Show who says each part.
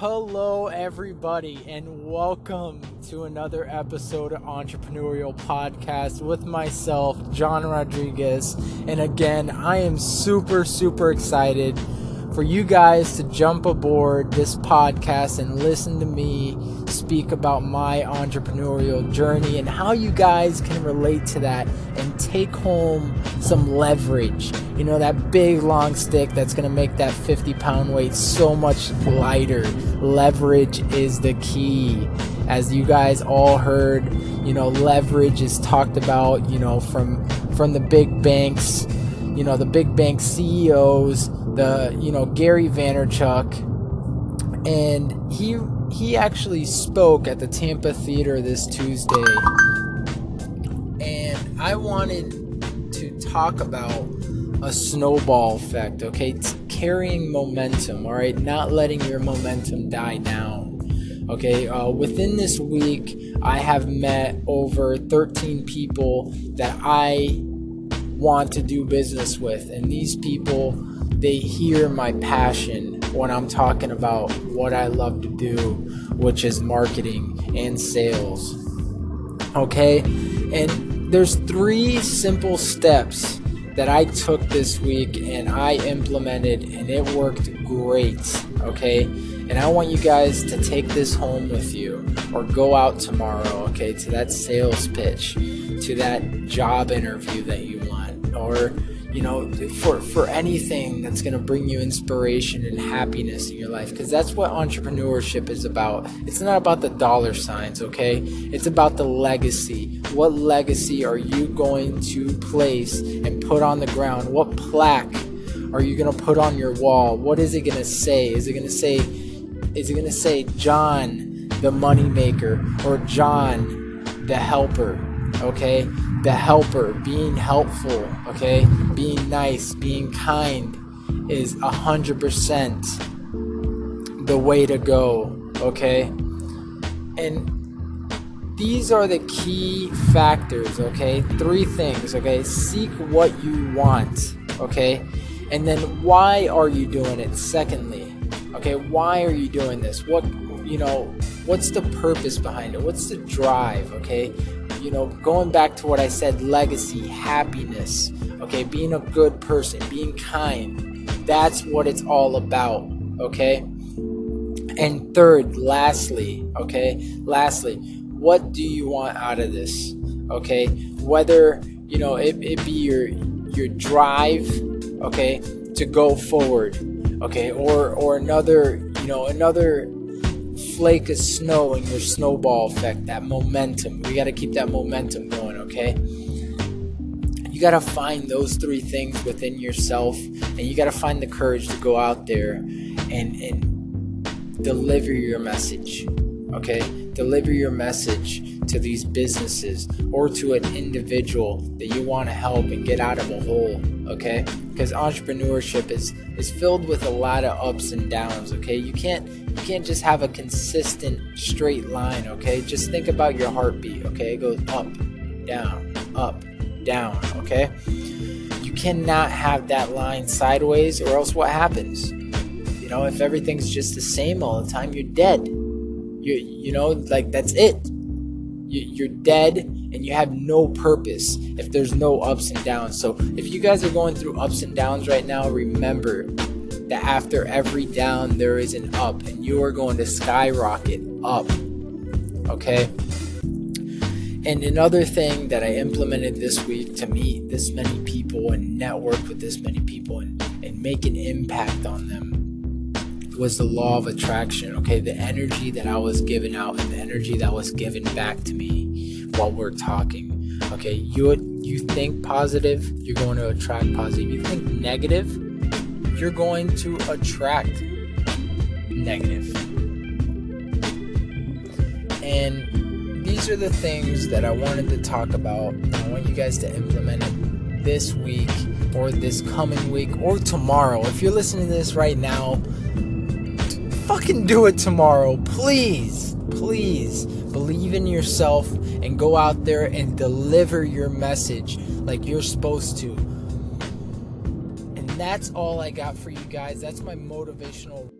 Speaker 1: Hello, everybody, and welcome to another episode of Entrepreneurial Podcast with myself, John Rodriguez. And again, I am super, super excited for you guys to jump aboard this podcast and listen to me speak about my entrepreneurial journey and how you guys can relate to that and take home some leverage. You know, that big long stick that's going to make that 50 pound weight so much lighter. Leverage is the key. As you guys all heard, you know, leverage is talked about, you know, from from the big banks, you know, the big bank CEOs, the, you know, Gary Vaynerchuk, and he he actually spoke at the Tampa Theater this Tuesday, and I wanted to talk about a snowball effect, okay? It's carrying momentum, all right? Not letting your momentum die down, okay? Uh, within this week, I have met over 13 people that I want to do business with, and these people they hear my passion when I'm talking about what I love to do, which is marketing and sales. Okay? And there's three simple steps that I took this week and I implemented and it worked great. Okay? And I want you guys to take this home with you or go out tomorrow, okay, to that sales pitch, to that job interview that you want, or you know, for, for anything that's going to bring you inspiration and happiness in your life. Because that's what entrepreneurship is about. It's not about the dollar signs, okay? It's about the legacy. What legacy are you going to place and put on the ground? What plaque are you going to put on your wall? What is it going to say? Is it going to say, is it going to say John, the moneymaker, or John, the helper? Okay? the helper, being helpful, okay, being nice, being kind is a hundred percent the way to go, okay? And these are the key factors, okay? Three things, okay? Seek what you want, okay? And then why are you doing it? Secondly, okay, why are you doing this? What, you know, what's the purpose behind it? What's the drive, okay? You know, going back to what I said legacy, happiness, okay, being a good person, being kind. That's what it's all about, okay? And third, lastly, okay, lastly, what do you want out of this? Okay, whether you know it, it be your your drive, okay, to go forward, okay, or or another, you know, another flake of snow in your snowball effect, that momentum. We got to keep that momentum going, okay? You got to find those three things within yourself, and you got to find the courage to go out there and, and deliver your message, okay? Deliver your message to these businesses or to an individual that you want to help and get out of a hole, okay? Because entrepreneurship is is filled with a lot of ups and downs, okay? You can't you can't just have a consistent straight line, okay? Just think about your heartbeat, okay? It goes up, down, up, down, okay? You cannot have that line sideways or else what happens? You know, if everything's just the same all the time, you're dead. You you know, like that's it. You, you're dead and you have no purpose if there's no ups and downs. So if you guys are going through ups and downs right now, remember that after every down there is an up and you are going to skyrocket up okay and another thing that i implemented this week to meet this many people and network with this many people and, and make an impact on them was the law of attraction okay the energy that i was giving out and the energy that was given back to me while we're talking okay you you think positive you're going to attract positive you think negative you're going to attract negative. And these are the things that I wanted to talk about. I want you guys to implement it this week or this coming week or tomorrow. If you're listening to this right now, fucking do it tomorrow. Please, please believe in yourself and go out there and deliver your message like you're supposed to And that's all I got for you guys. That's my motivational